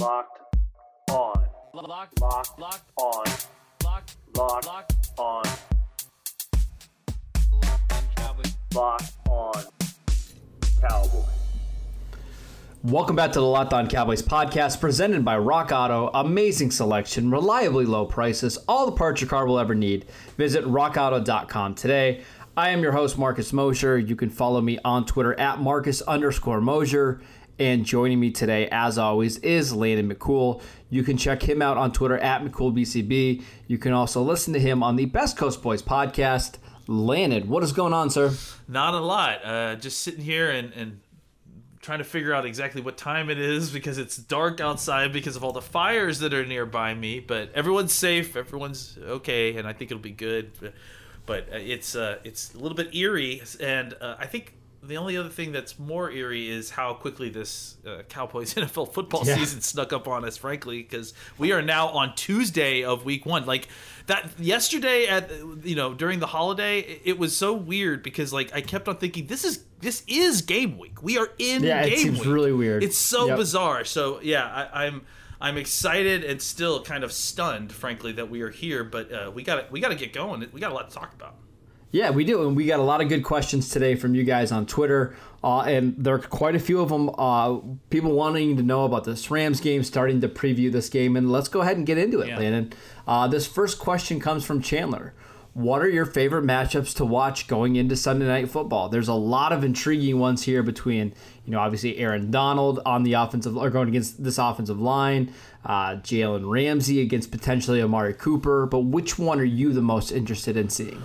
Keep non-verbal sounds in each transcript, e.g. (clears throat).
Locked on. Locked, Locked locked, on. locked, Locked locked, on. Cowboys. Locked on. Cowboys. Welcome back to the Locked On Cowboys podcast presented by Rock Auto. Amazing selection, reliably low prices, all the parts your car will ever need. Visit rockauto.com today. I am your host, Marcus Mosher. You can follow me on Twitter at Marcus underscore Mosher. And joining me today, as always, is Landon McCool. You can check him out on Twitter at McCoolBCB. You can also listen to him on the Best Coast Boys podcast. Landon, what is going on, sir? Not a lot. Uh, just sitting here and, and trying to figure out exactly what time it is because it's dark outside because of all the fires that are nearby me. But everyone's safe. Everyone's okay, and I think it'll be good. But, uh, it's uh, it's a little bit eerie, and uh, I think the only other thing that's more eerie is how quickly this uh, Cowboys (laughs) NFL football Yeah. season snuck up on us. Frankly, because we are now on Tuesday of Week One. Like that yesterday at you know during the holiday, it- it was so weird because like I kept on thinking this is this is game week. We are in Yeah, it game seems week. really weird. It's so Yep. bizarre. So yeah, I, I'm. I'm excited and still kind of stunned, frankly, that we are here. But uh, we got to we got to get going. We got a lot to talk about. Yeah, we do, and we got a lot of good questions today from you guys on Twitter, uh, and there are quite a few of them. Uh, people wanting to know about this Rams game, starting to preview this game, and let's go ahead and get into it, Yeah. Landon. Uh, this first question comes from Chandler. What are your favorite matchups to watch going into Sunday Night Football? There's a lot of intriguing ones here between, you know, obviously Aaron Donald on the offensive or going against this offensive line, uh, Jalen Ramsey against potentially Amari Cooper. But which one are you the most interested in seeing?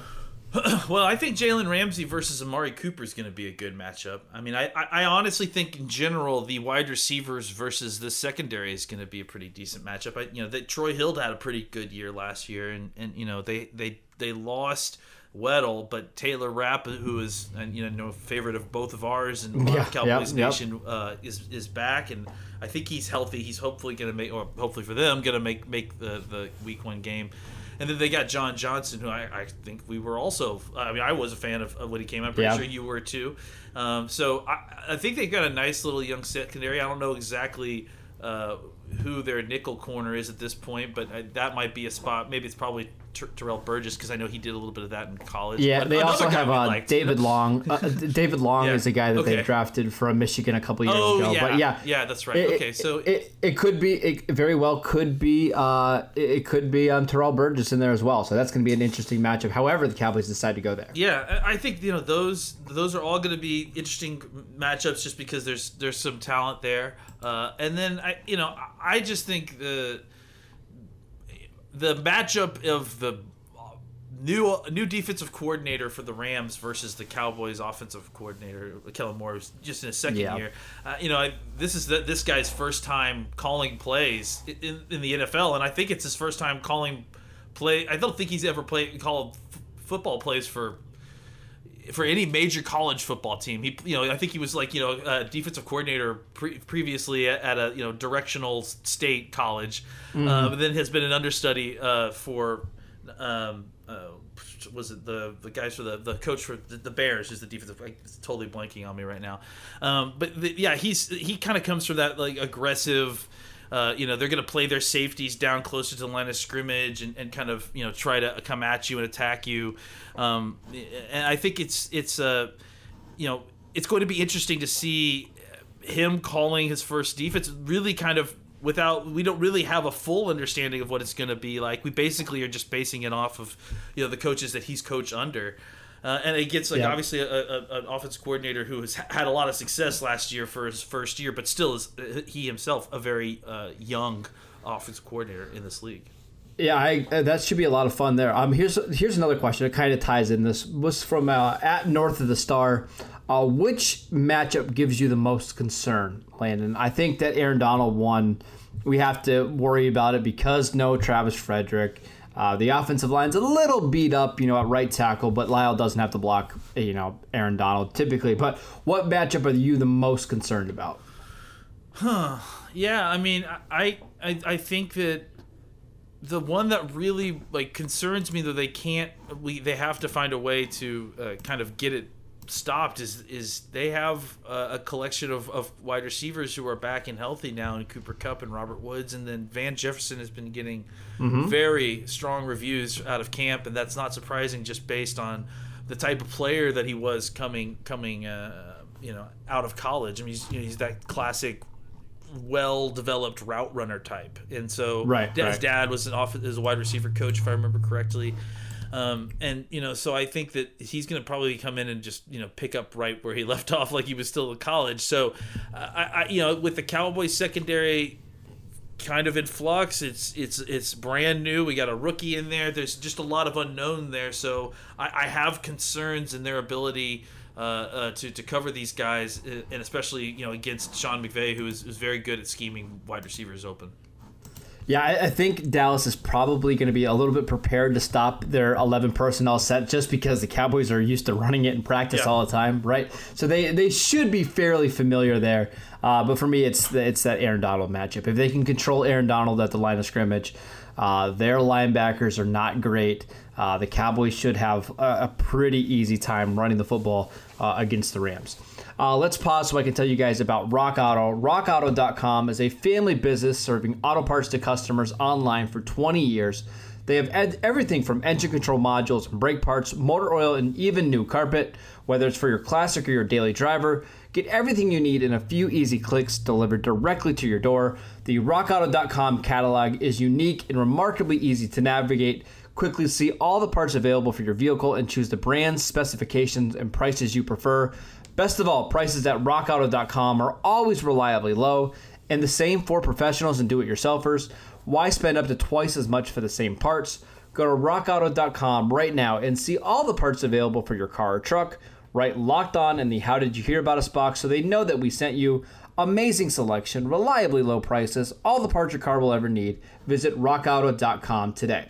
(clears throat) Well, I think Jalen Ramsey versus Amari Cooper is going to be a good matchup. I mean, I, I honestly think in general the wide receivers versus the secondary is going to be a pretty decent matchup. I, you know, that Troy Hill had a pretty good year last year, and, and you know they they they lost Weddle, but Taylor Rapp, who is and you know favorite of both of ours and Yeah, Cowboys yep, yep. Nation, uh, is is back, and I think he's healthy. He's hopefully going to make, or hopefully for them, going to make make the the week one game. And then they got John Johnson, who I, I think we were also. I mean, I was a fan of, of when he came. I'm pretty Yeah. sure you were too. Um, so I, I think they've got a nice little young secondary. I don't know exactly uh, who their nickel corner is at this point, but I, that might be a spot. Maybe it's probably Ter- Terrell Burgess because I know he did a little bit of that in college. Yeah, But they also have uh, liked. David Long. Uh, (laughs) David Long Yeah, is a guy that okay. they drafted from Michigan a couple years Oh ago. yeah, But yeah, yeah, that's right. it- okay, so it, it could be it very well could be uh, it it could be um, Terrell Burgess in there as well. So that's going to be an interesting matchup. However, the Cowboys decide to go there. Yeah, I I think you know those those are all going to be interesting matchups just because there's there's some talent there, uh, and then I you know I just think the the matchup of the new new defensive coordinator for the Rams versus the Cowboys offensive coordinator Kellen Moore just in his second Yeah. year. Uh, you know, I, this is the, this guy's first time calling plays in, in the NFL, and I think it's his first time calling play. I don't think he's ever played called f- football plays for for any major college football team. He, you know, I think he was like, you know, a defensive coordinator pre- previously at, at a you know directional state college, uh, but then has been an understudy uh, for. Um, uh, was it the the guys for the the coach for the, the Bears who's the defensive like, it's totally blanking on me right now um, but the, yeah he's he kind of comes from that like aggressive uh, you know they're going to play their safeties down closer to the line of scrimmage and, and kind of you know try to come at you and attack you. Um, and I think it's it's uh, you know it's going to be interesting to see him calling his first defense really kind of without we don't really have a full understanding of what it's going to be like. We basically are just basing it off of you know the coaches that he's coached under uh, and it gets like Yeah. obviously a, a, an offense coordinator who has had a lot of success last year for his first year, but still is uh, he himself a very uh, young offense coordinator in this league. Yeah, I, uh, that should be a lot of fun there. Um, here's here's another question. It kind of ties in. This was from uh, at North of the Star. Uh, which matchup gives you the most concern, Landon? I think that Aaron Donald won. We have to worry about it because no Travis Frederick. Uh, the offensive line's a little beat up, you know, at right tackle, but Lyle doesn't have to block, you know, Aaron Donald typically. But what matchup are you the most concerned about? Huh. Yeah, I mean, I I, I think that the one that really like concerns me that they can't we they have to find a way to uh, kind of get it stopped is is they have a, a collection of, of wide receivers who are back and healthy now in Cooper Kupp and Robert Woods and then Van Jefferson has been getting very strong reviews out of camp and that's not surprising just based on the type of player that he was coming coming uh, you know out of college I mean he's, you know, he's that classic well developed route runner type. And so Right, his right. dad was an off as a wide receiver coach if I remember correctly. Um, and you know, so I think that he's going to probably come in and just you know pick up right where he (laughs) left off, like he was still in college. So, uh, I, I you know, with the Cowboys secondary kind of in flux, it's it's it's brand new. We got a rookie in there. There's just a lot of unknown there. So I, I have concerns in their ability uh, uh, to to cover these guys, uh, and especially you know against Sean McVay, who is, is very good at scheming wide receivers open. Yeah, I, I think Dallas is probably going to be a little bit prepared to stop their 11 personnel set just because the Cowboys are used to running it in practice Yeah. all the time, right? So they, they should be fairly familiar there. Uh, but for me, it's it's that Aaron Donald matchup. If they can control Aaron Donald at the line of scrimmage, uh, their linebackers are not great. Uh, the Cowboys should have a, a pretty easy time running the football uh, against the Rams. Uh, let's pause so I can tell you guys about Rock Auto. RockAuto.com is a family business serving auto parts to customers online for 20 years. They have ed- everything from engine control modules brake parts, motor oil, and even new carpet. Whether it's for your classic or your daily driver, get everything you need in a few easy clicks delivered directly to your door. The RockAuto.com catalog is unique and remarkably easy to navigate. Quickly see all the parts available for your vehicle and choose the brands, specifications, and prices you prefer. Best of all, prices at rockauto.com are always reliably low, and the same for professionals and do it yourselfers. Why spend up to twice as much for the same parts? Go to rockauto.com right now and see all the parts available for your car or truck. Write locked on in the How Did You Hear About Us box so they know that we sent you. Amazing selection, reliably low prices, all the parts your car will ever need. Visit rockauto.com today.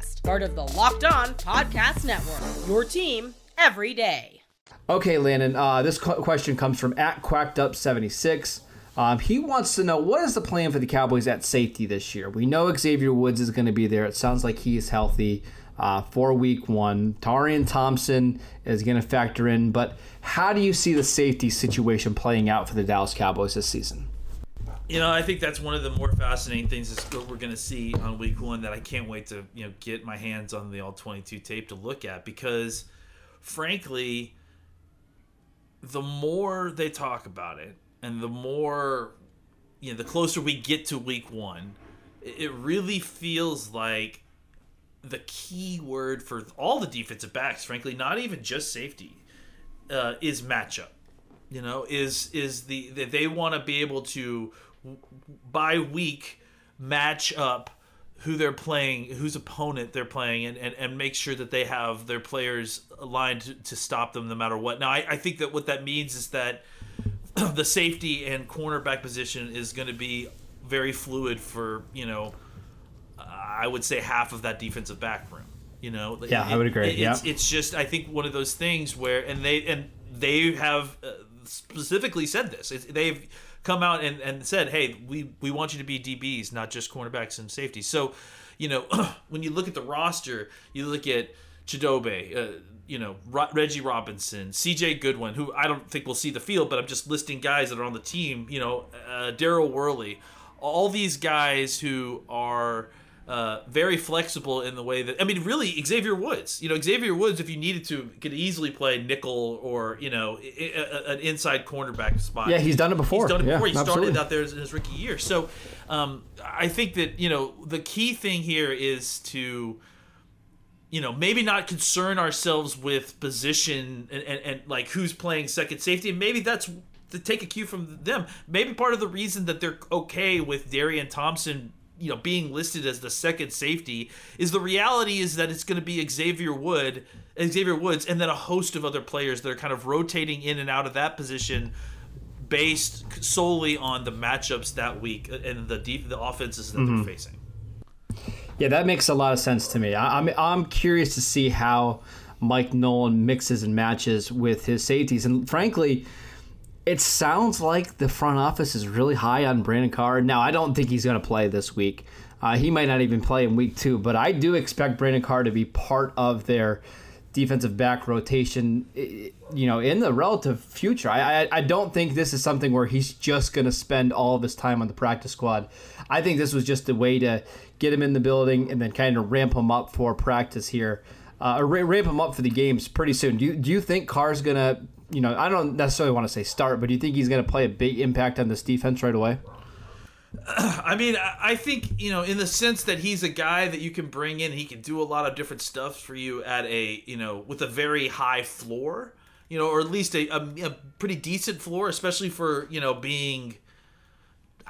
part of the Locked On Podcast Network. Your team every day. Okay, Landon. Uh, this qu- question comes from at quacked up seventy six. Um, he wants to know what is the plan for the Cowboys at safety this year. We know Xavier Woods is going to be there. It sounds like he is healthy uh, for Week One. Darian Thompson is going to factor in, but how do you see the safety situation playing out for the Dallas Cowboys this season? You know, I think that's one of the more fascinating things is we're going to see on week one that I can't wait to you know get my hands on the all twenty two tape to look at because, frankly, the more they talk about it and the more you know the closer we get to week one, it really feels like the key word for all the defensive backs, frankly, not even just safety, uh, is matchup. You know is is the they want to be able to by week match up who they're playing whose opponent they're playing and, and, and make sure that they have their players aligned to, to stop them no matter what now I, I think that what that means is that (clears throat) the safety and cornerback position is going to be very fluid for you know I would say half of that defensive back room. You know, Yeah, I would agree, It- it's, yeah. it's just I think one of those things where and they and they have uh, specifically said this. It's, they've come out and, and said, "Hey, we we want you to be DBs, not just cornerbacks and safeties." So, you know, (clears throat) when you look at the roster, you look at Chidobe, uh, you know, Ro- Reggie Robinson, C.J. Goodwin, who I don't think will see the field, but I'm just listing guys that are on the team. You know, uh, Daryl Worley, all these guys who are uh, very flexible in the way that I mean, really Xavier Woods. You know, Xavier Woods, if you needed to, could easily play nickel or you know i- i- an inside cornerback spot. Yeah, he's done it before. He's done it Yeah, before. he absolutely. started out there in his rookie year. So um, I think that you know the key thing here is to you know, maybe not concern ourselves with position and, and, and like who's playing second safety. And maybe that's to take a cue from them. Maybe part of the reason that they're okay with Darian Thompson, you know, being listed as the second safety is the reality is that it's going to be Xavier Wood, Xavier Woods, and then a host of other players that are kind of rotating in and out of that position based solely on the matchups that week uh, and the deep, the offenses that they're mm-hmm. facing. Yeah, that makes a lot of sense to me. I, I'm I'm curious to see how Mike Nolan mixes and matches with his safeties, and frankly, it sounds like the front office is really high on Brandon Carr. Now, I don't think he's going to play this week. Uh, he might not even play in week two, but I do expect Brandon Carr to be part of their defensive back rotation. You know, in the relative future, I I, I don't think this is something where he's just going to spend all of his time on the practice squad. I think this was just a way to get him in the building and then kind of ramp him up for practice here, uh, or ramp him up for the games pretty soon. Do you, do you think Carr's going to, you know, I don't necessarily want to say start, but do you think he's going to play a big impact on this defense right away? (clears throat) I mean, I think you know, in the sense that he's a guy that you can bring in. He can do a lot of different stuff for you at a you know with a very high floor, you know, or at least a, a, a pretty decent floor, especially for you know being.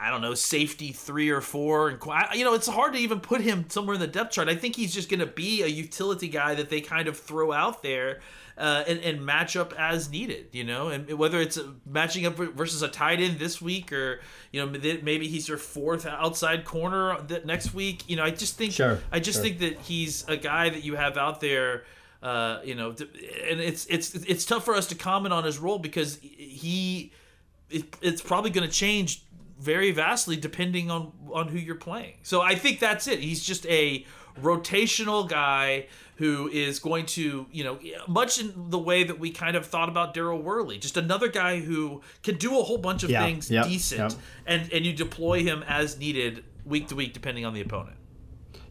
I don't know, safety three or four, and you know, it's hard to even put him somewhere in the depth chart. I think he's just going to be a utility guy that they kind of throw out there uh, and, and match up as needed, you know, and whether it's matching up versus a tight end this week or you know maybe maybe he's your fourth outside corner that next week. You know, I just think Sure, I just sure. think that he's a guy that you have out there. Uh, you know, and it's it's it's tough for us to comment on his role because he it, it's probably going to change very vastly depending on on who you're playing. So I think that's it. He's just a rotational guy who is going to, you know, much in the way that we kind of thought about Daryl Worley, just another guy who can do a whole bunch of Yeah, things yep, decent, yep. and and you deploy him as needed week to week depending on the opponent.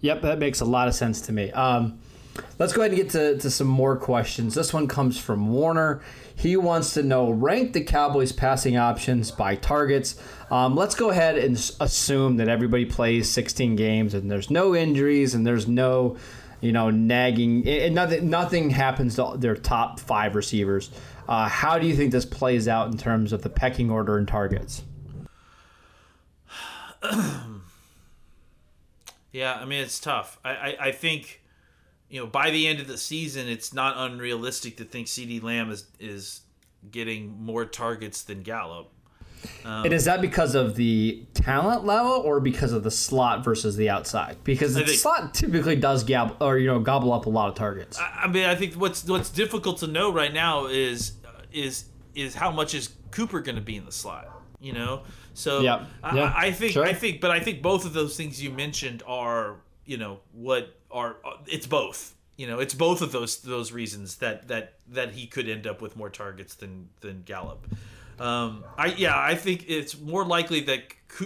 Yep, that makes a lot of sense to me. Um, let's go ahead and get to, to some more questions. This one comes from Warner. He wants to know rank the Cowboys' passing options by targets. Um, let's go ahead and assume that everybody plays 16 games and there's no injuries and there's no, you know, nagging. Nothing nothing happens to their top five receivers. Uh, how do you think this plays out in terms of the pecking order and targets? (clears throat) Yeah, I mean it's tough. I, I, I think, you know, by the end of the season, it's not unrealistic to think CeeDee Lamb is is getting more targets than Gallup. Um, and is that because of the talent level or because of the slot versus the outside? Because the think- slot typically does gab or you know gobble up a lot of targets. I mean, I think what's what's difficult to know right now is is is how much is Cooper going to be in the slot? You know, so Yeah, I, yeah, I think sure. I think, but I think both of those things you mentioned are you know what are it's both. You know, it's both of those those reasons that that that he could end up with more targets than than Gallup. Um, I yeah, I think it's more likely that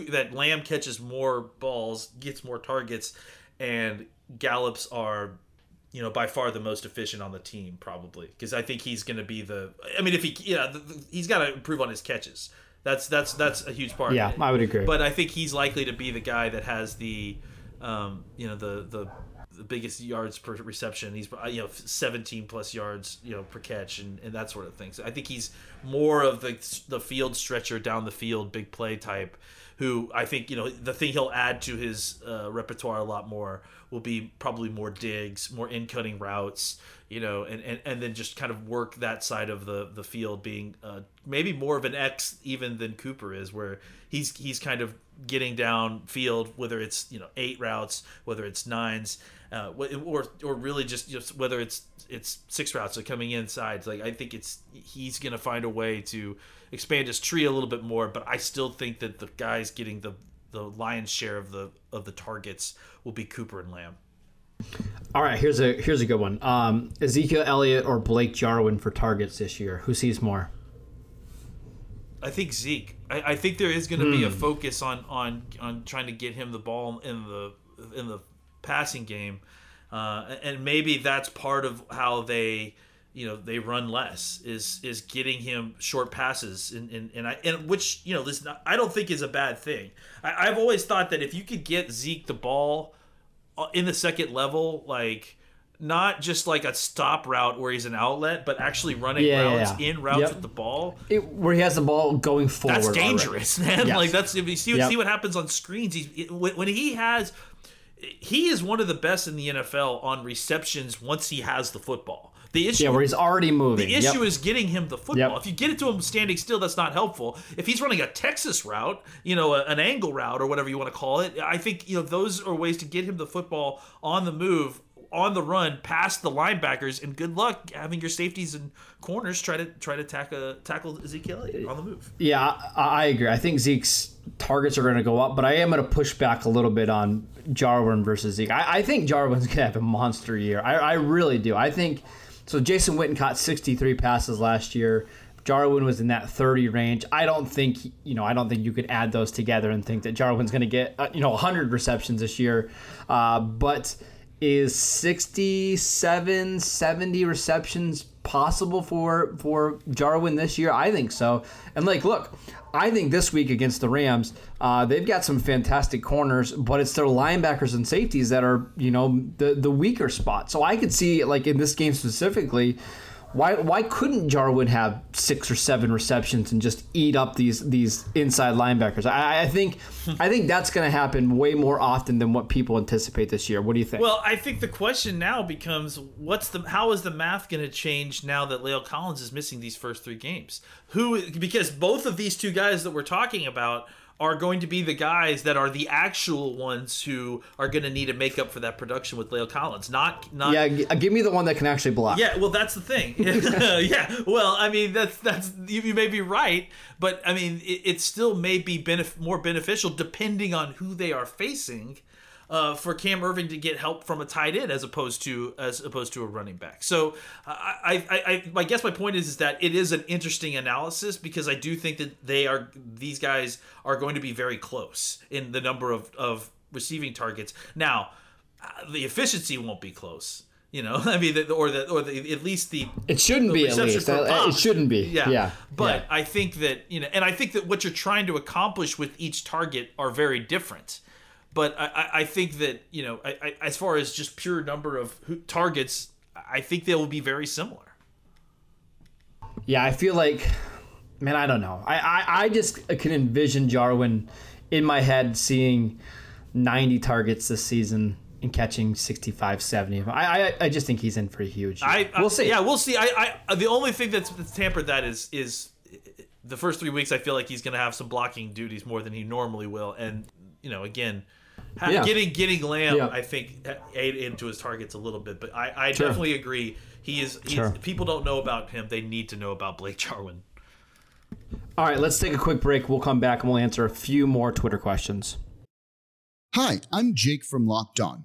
that Lamb catches more balls, gets more targets, and Gallups are you know, by far the most efficient on the team, probably, because I think he's going to be the. I mean, if he, yeah, the, the, he's got to improve on his catches. That's that's that's a huge part. Yeah, of it. I would agree. But I think he's likely to be the guy that has the, um, you know, the the the biggest yards per reception. He's uh, you know 17 plus yards you know per catch and, and that sort of thing. So I think he's more of the the field stretcher down the field, big play type. Who I think you know the thing he'll add to his uh, repertoire a lot more will be probably more digs, more in cutting routes, you know, and, and, and then just kind of work that side of the, the field being uh, maybe more of an X even than Cooper is, where he's he's kind of getting down field, whether it's you know eight routes, whether it's nines, uh, or or really just just whether it's it's six routes or coming inside. Like I think it's he's gonna find a way to expand his tree a little bit more, but I still think that the guys getting the the lion's share of the of the targets will be Cooper and Lamb. All right, here's a here's a good one. Um, Ezekiel Elliott or Blake Jarwin for targets this year. Who sees more? I think Zeke. I, I think there is going to be a focus on on on trying to get him the ball in the in the passing game, uh, and maybe that's part of how they you know they run less is is getting him short passes and and, and I and which you know this not, I don't think is a bad thing. I, I've always thought that if you could get Zeke the ball uh, in the second level, like not just like a stop route where he's an outlet, but actually running Yeah, routes yeah. in routes Yep. with the ball. It, where he has the ball going forward. That's already. dangerous, (laughs) man. Yes. Like that's if you see Yep. see what happens on screens. He's it- when when he has. He is one of the best in the NFL on receptions once he has the football. The issue Yeah, where he's already moving. the issue Yep. is getting him the football. Yep. If you get it to him standing still, that's not helpful. If he's running a Texas route, you know, a, an angle route or whatever you want to call it, I think you know those are ways to get him the football on the move, on the run, past the linebackers, and good luck having your safeties and corners try to try to tackle tackle Ezekiel Elliott on the move. Yeah, I, I agree. I think Zeke's targets are going to go up, but I am going to push back a little bit on Jarwin versus Zeke. I, I think Jarwin's (laughs) going to have a monster year. I, I really do. I think so. Jason Witten caught 63 passes last year. Jarwin was in that 30 range. I don't think you know. I don't think you could add those together and think that Jarwin's going to get uh, you know 100 receptions this year. Uh, but is 67 70 receptions possible for for Jarwin this year? I think so. And like look I think this week against the Rams uh, they've got some fantastic corners but it's their linebackers and safeties that are you know the the weaker spot. So I could see like in this game specifically why why couldn't Jarwin have six or seven receptions and just eat up these these inside linebackers? I, I think (laughs) I think that's going to happen way more often than what people anticipate this year. What do you think? Well, I think the question now becomes what's the how is the math going to change now that La'el Collins is missing these first three games? Who because both of these two guys that we're talking about are going to be the guys that are the actual ones who are going to need to make up for that production with La'el Collins. Not not yeah, g- uh, give me the one that can actually block. yeah, well, that's the thing. (laughs) (laughs) yeah, well, I mean, that's that's you, you may be right, but I mean, it, it still may be benef- more beneficial depending on who they are facing. Uh, for Cam Erving to get help from a tight end as opposed to as opposed to a running back. So I, I, I, I guess my point is is that it is an interesting analysis because I do think that they are these guys are going to be very close in the number of, of receiving targets. Now, uh, the efficiency won't be close. You know, (laughs) I mean, the, or the or the at least the It shouldn't be at least. Uh. It shouldn't be. Yeah, Yeah. But yeah. I think that you know, and I think that what you're trying to accomplish with each target are very different. But I, I- think that you know, I, I, as far as just pure number of who, targets, I think they will be very similar. Yeah, I feel like, man, I don't know. I, I, I just can envision Jarwin in my head seeing 90 targets this season and catching 65, 70. I, I, I just think he's in for a huge. I, I we'll see. Yeah, we'll see. I, I uh, the only thing that's, that's tampered that is is uh, the first three weeks. I feel like he's going to have some blocking duties more than he normally will, and you know, again, Yeah. getting getting Lamb, Yeah. I think uh, ate into his targets a little bit. But I, I Sure. definitely agree. He is. He's, Sure. People don't know about him. They need to know about Blake Jarwin. All right, let's take a quick break. We'll come back and we'll answer a few more Twitter questions. Hi, I'm Jake from Locked On.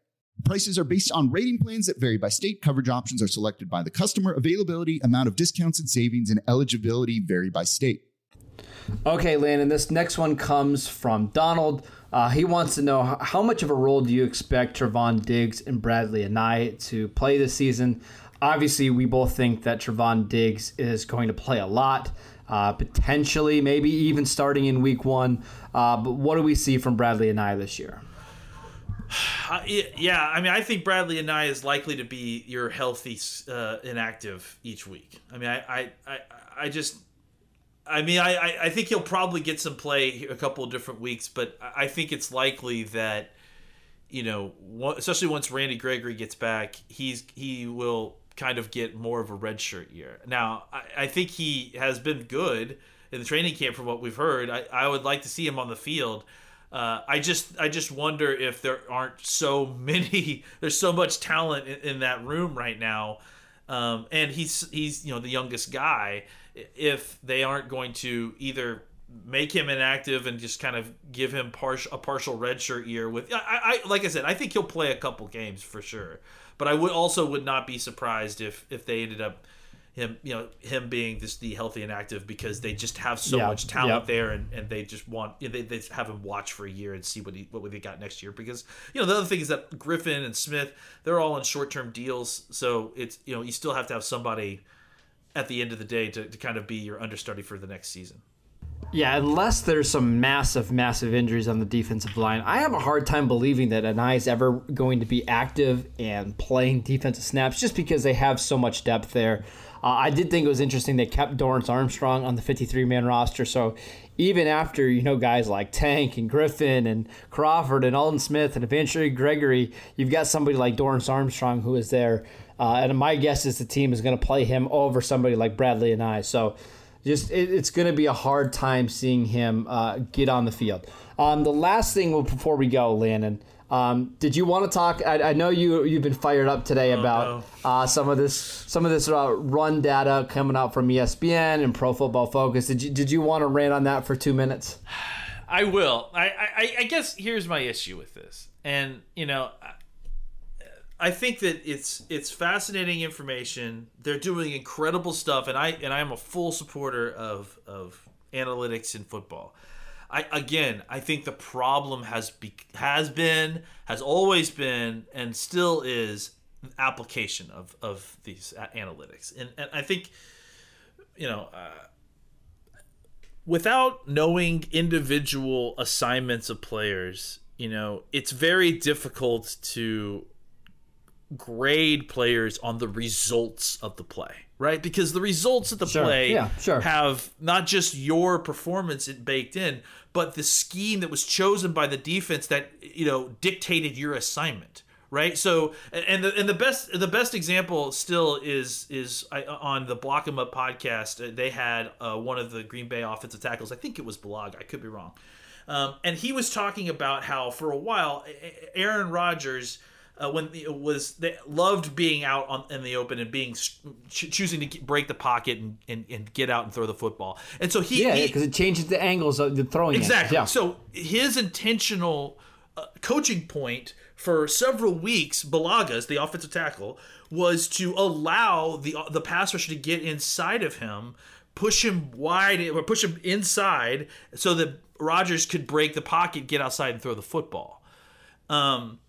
Prices are based on rating plans that vary by state. Coverage options are selected by the customer. Availability, amount of discounts and savings, and eligibility vary by state. Okay, Landon, this next one comes from Donald. Uh, he wants to know how much of a role do you expect Trevon Diggs and Bradlee Anae to play this season? Obviously, we both think that Trevon Diggs is going to play a lot, uh, potentially, maybe even starting in week one. Uh, but what do we see from Bradlee Anae this year? (sighs) Uh, yeah, I mean, I think Bradlee Anae is likely to be your healthy uh, inactive each week. I mean, I, I, I, I just, I mean, I, I- think he'll probably get some play a couple of different weeks, but I I think it's likely that you know, especially once Randy Gregory gets back, he's he will kind of get more of a redshirt year. Now, I, I think he has been good in the training camp from what we've heard. I, I would like to see him on the field. Uh, I just I just wonder if there aren't so (laughs) many. There's so much talent in, in that room right now, um, and he's he's you know the youngest guy. If they aren't going to either make him inactive and just kind of give him partial a partial redshirt year with I, I like I said I think he'll play a couple games for sure, but I would also would not be surprised if if they ended up him you know him being this the healthy and active because they just have so Yeah, much talent there and, and they just want you know, they, they have him watch for a year and see what he what they got next year because you know the other thing is that Griffin and Smith they're all on short term deals so it's you know you still have to have somebody at the end of the day to, to kind of be your understudy for the next season. Yeah, unless there's some massive, massive injuries on the defensive line, I have a hard time believing that Anae is ever going to be active and playing defensive snaps just because they have so much depth there. Uh, I did think it was interesting they kept Dorance Armstrong on the 53 man roster. So even after, you know, guys like Tank and Griffin and Crawford and Aldon Smith and eventually Gregory, you've got somebody like Dorance Armstrong who is there. Uh, and my guess is the team is going to play him over somebody like Bradlee Anae. So just it, it's going to be a hard time seeing him uh, get on the field. Um, the last thing before we go, Landon, um, did you want to talk? I, I know you you've been fired up today about uh, some of this some of this uh, run data coming out from ESPN and Pro Football Focus. Did you did you want to rant on that for two minutes? (sighs) I will. I, I, I guess here's my issue with this, and you know, I- I think that it's it's fascinating information. They're doing incredible stuff, and I and I'm a full supporter of of analytics in football. I again, I think the problem has be, has been, has always been, and still is application of of these analytics, and and I think, you know. Uh, without knowing individual assignments of players, you know, it's very difficult to grade players on the results of the play, right? Because the results of the Sure. play Yeah, sure. have not just your performance it baked in, but the scheme that was chosen by the defense that you know dictated your assignment, right? So, and the and the best the best example still is is I, on the Block 'Em Up podcast. uh, They had uh, one of the Green Bay offensive tackles. I think it was Bulaga. I could be wrong. Um, and he was talking about how for a while Aaron Rodgers. Uh, when it was they loved being out on in the open and being ch- choosing to get, break the pocket and, and, and get out and throw the football, and so he, Yeah, because it changes the angles of the throwing. Exactly. Yeah. So his intentional uh, coaching point for several weeks, Bulaga's the offensive tackle, was to allow the the pass rusher to get inside of him, push him wide or push him inside, so that Rodgers could break the pocket, get outside, and throw the football. Um,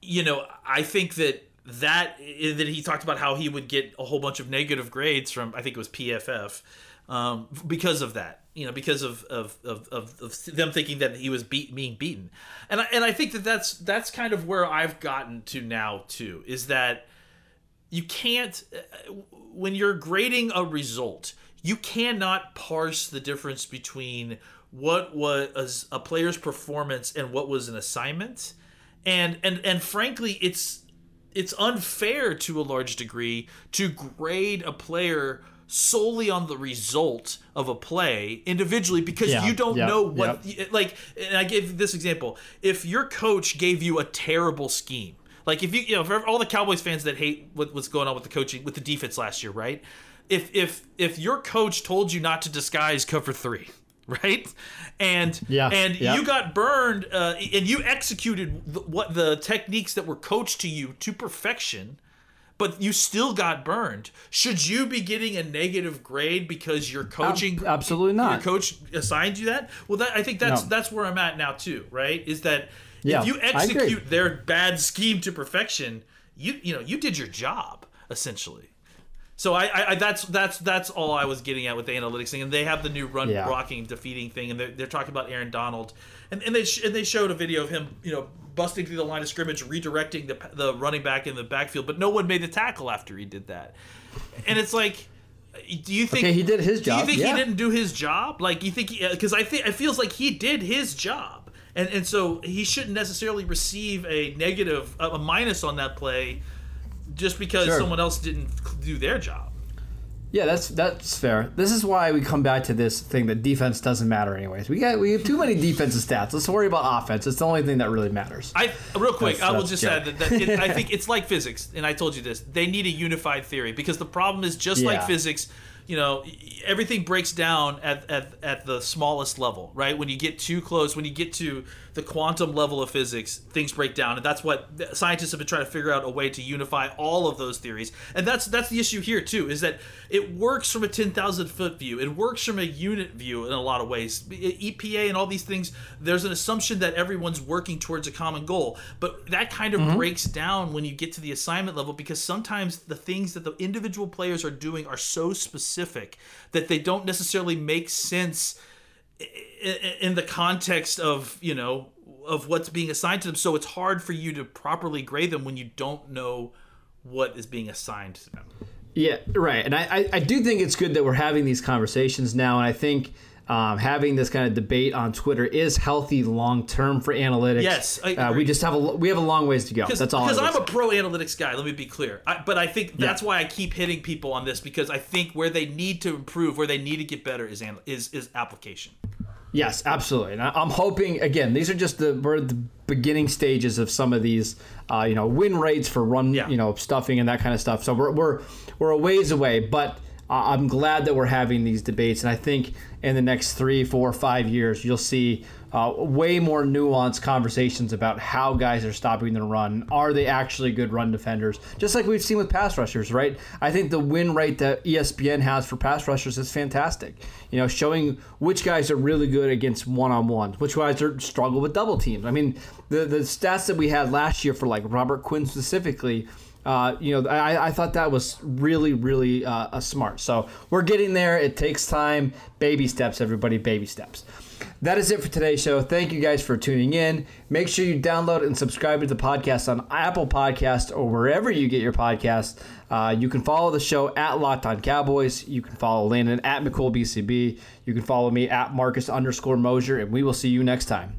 you know, I think that that that he talked about how he would get a whole bunch of negative grades from I think it was PFF um, because of that. You know, because of of, of, of of them thinking that he was beat being beaten, and I, and I think that that's that's kind of where I've gotten to now too. Is that you can't uh, when you're grading a result you cannot parse the difference between what was a player's performance and what was an assignment and and and frankly it's it's unfair to a large degree to grade a player solely on the result of a play individually because Yeah, you don't yep, know what like and I give this example. If your coach gave you a terrible scheme like if you you know for all the Cowboys fans that hate what, what's going on with the coaching with the defense last year right? If if if your coach told you not to disguise cover 3 (laughs) right and Yeah, and yep. you got burned uh, and you executed the, what the techniques that were coached to you to perfection but you still got burned. Should you be getting a negative grade because your coaching Ab- absolutely not. Your coach assigned you that? Well, that I think that's No. that's where I'm at now too. Right? Is that Yeah, if you execute their bad scheme to perfection, you you know you did your job essentially. So I, I, that's that's that's all I was getting at with the analytics thing, and they have the new run Yeah. blocking defeating thing, and they're, they're talking about Aaron Donald, and, and they sh- and they showed a video of him, you know, busting through the line of scrimmage, redirecting the the running back in the backfield, but no one made the tackle after he did that, and it's like. Do you think Okay, he did his job? Do you think yeah. he didn't do his job? Like you think because uh, I think it feels like he did his job, and and so he shouldn't necessarily receive a negative, a minus on that play, just because Sure. someone else didn't do their job. Yeah, that's that's fair. This is why we come back to this thing that defense doesn't matter anyways. We got we have too many defensive stats. Let's worry about offense. It's the only thing that really matters. I real quick, That's- I will just joke. add that, that it, I think (laughs) it's like physics, and I told you this. They need a unified theory because the problem is just like physics. You know, everything breaks down at, at, at the smallest level, right? When you get too close, when you get to the quantum level of physics, things break down, and that's what scientists have been trying to figure out a way to unify all of those theories. And that's that's the issue here too, is that it works from a ten thousand foot view, it works from a unit view in a lot of ways. EPA and all these things, there's an assumption that everyone's working towards a common goal, but that kind of mm-hmm. breaks down when you get to the assignment level because sometimes the things that the individual players are doing are so specific that they don't necessarily make sense in the context of you know of what's being assigned to them so it's hard for you to properly grade them when you don't know what is being assigned to them Yeah, right. And I, I, do think it's good that we're having these conversations now. And I think um, having this kind of debate on Twitter is healthy long term for analytics. Yes, uh, we just have a we have a long ways to go. That's all. Because i'm say. a pro analytics guy let me be clear I, but i think that's why i keep hitting people on this because i think where they need to improve where they need to get better is is is application Yes, absolutely. And I'm hoping again. These are just the we're at the beginning stages of some of these, uh, you know, win rates for run, Yeah. you know, stuffing and that kind of stuff. So we're we're we're a ways away, but I'm glad that we're having these debates, and I think in the next three, four, five years, you'll see uh, way more nuanced conversations about how guys are stopping the run. Are they actually good run defenders? Just like we've seen with pass rushers, right? I think the win rate that ESPN has for pass rushers is fantastic. You know, showing which guys are really good against one on ones, which guys are struggle with double teams. I mean, the the stats that we had last year for like Robert Quinn specifically. Uh, you know, I, I thought that was really, really uh, smart. So we're getting there. It takes time. Baby steps, everybody. Baby steps. That is it for today's show. Thank you guys for tuning in. Make sure you download and subscribe to the podcast on Apple Podcast or wherever you get your podcast. Uh, you can follow the show at Locked On Cowboys. You can follow Landon at McCool BCB. You can follow me at Marcus underscore Mosher, and we will see you next time.